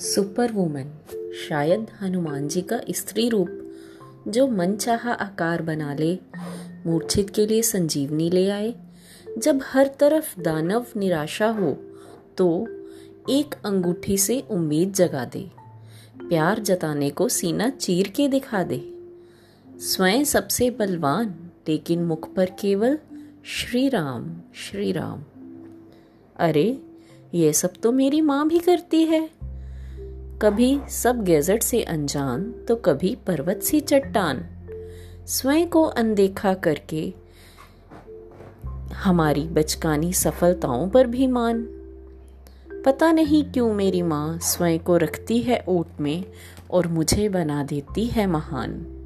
Super woman शायद हनुमान जी का स्त्री रूप, जो मन चाहा आकार बना ले, मूर्छित के लिए संजीवनी ले आए। जब हर तरफ़ दानव निराशा हो तो एक अंगूठी से उम्मीद जगा दे, प्यार जताने को सीना चीर के दिखा दे। स्वयं सबसे बलवान, लेकिन मुख पर केवल श्री राम श्री राम अरे, ये सब तो मेरी माँ भी करती है। कभी सब गैजेट से अनजान तो कभी पर्वत सी चट्टान। स्वयं को अनदेखा करके हमारी बचकानी सफलताओं पर भी मान। पता नहीं क्यों मेरी माँ स्वयं को रखती है ओट में और मुझे बना देती है महान।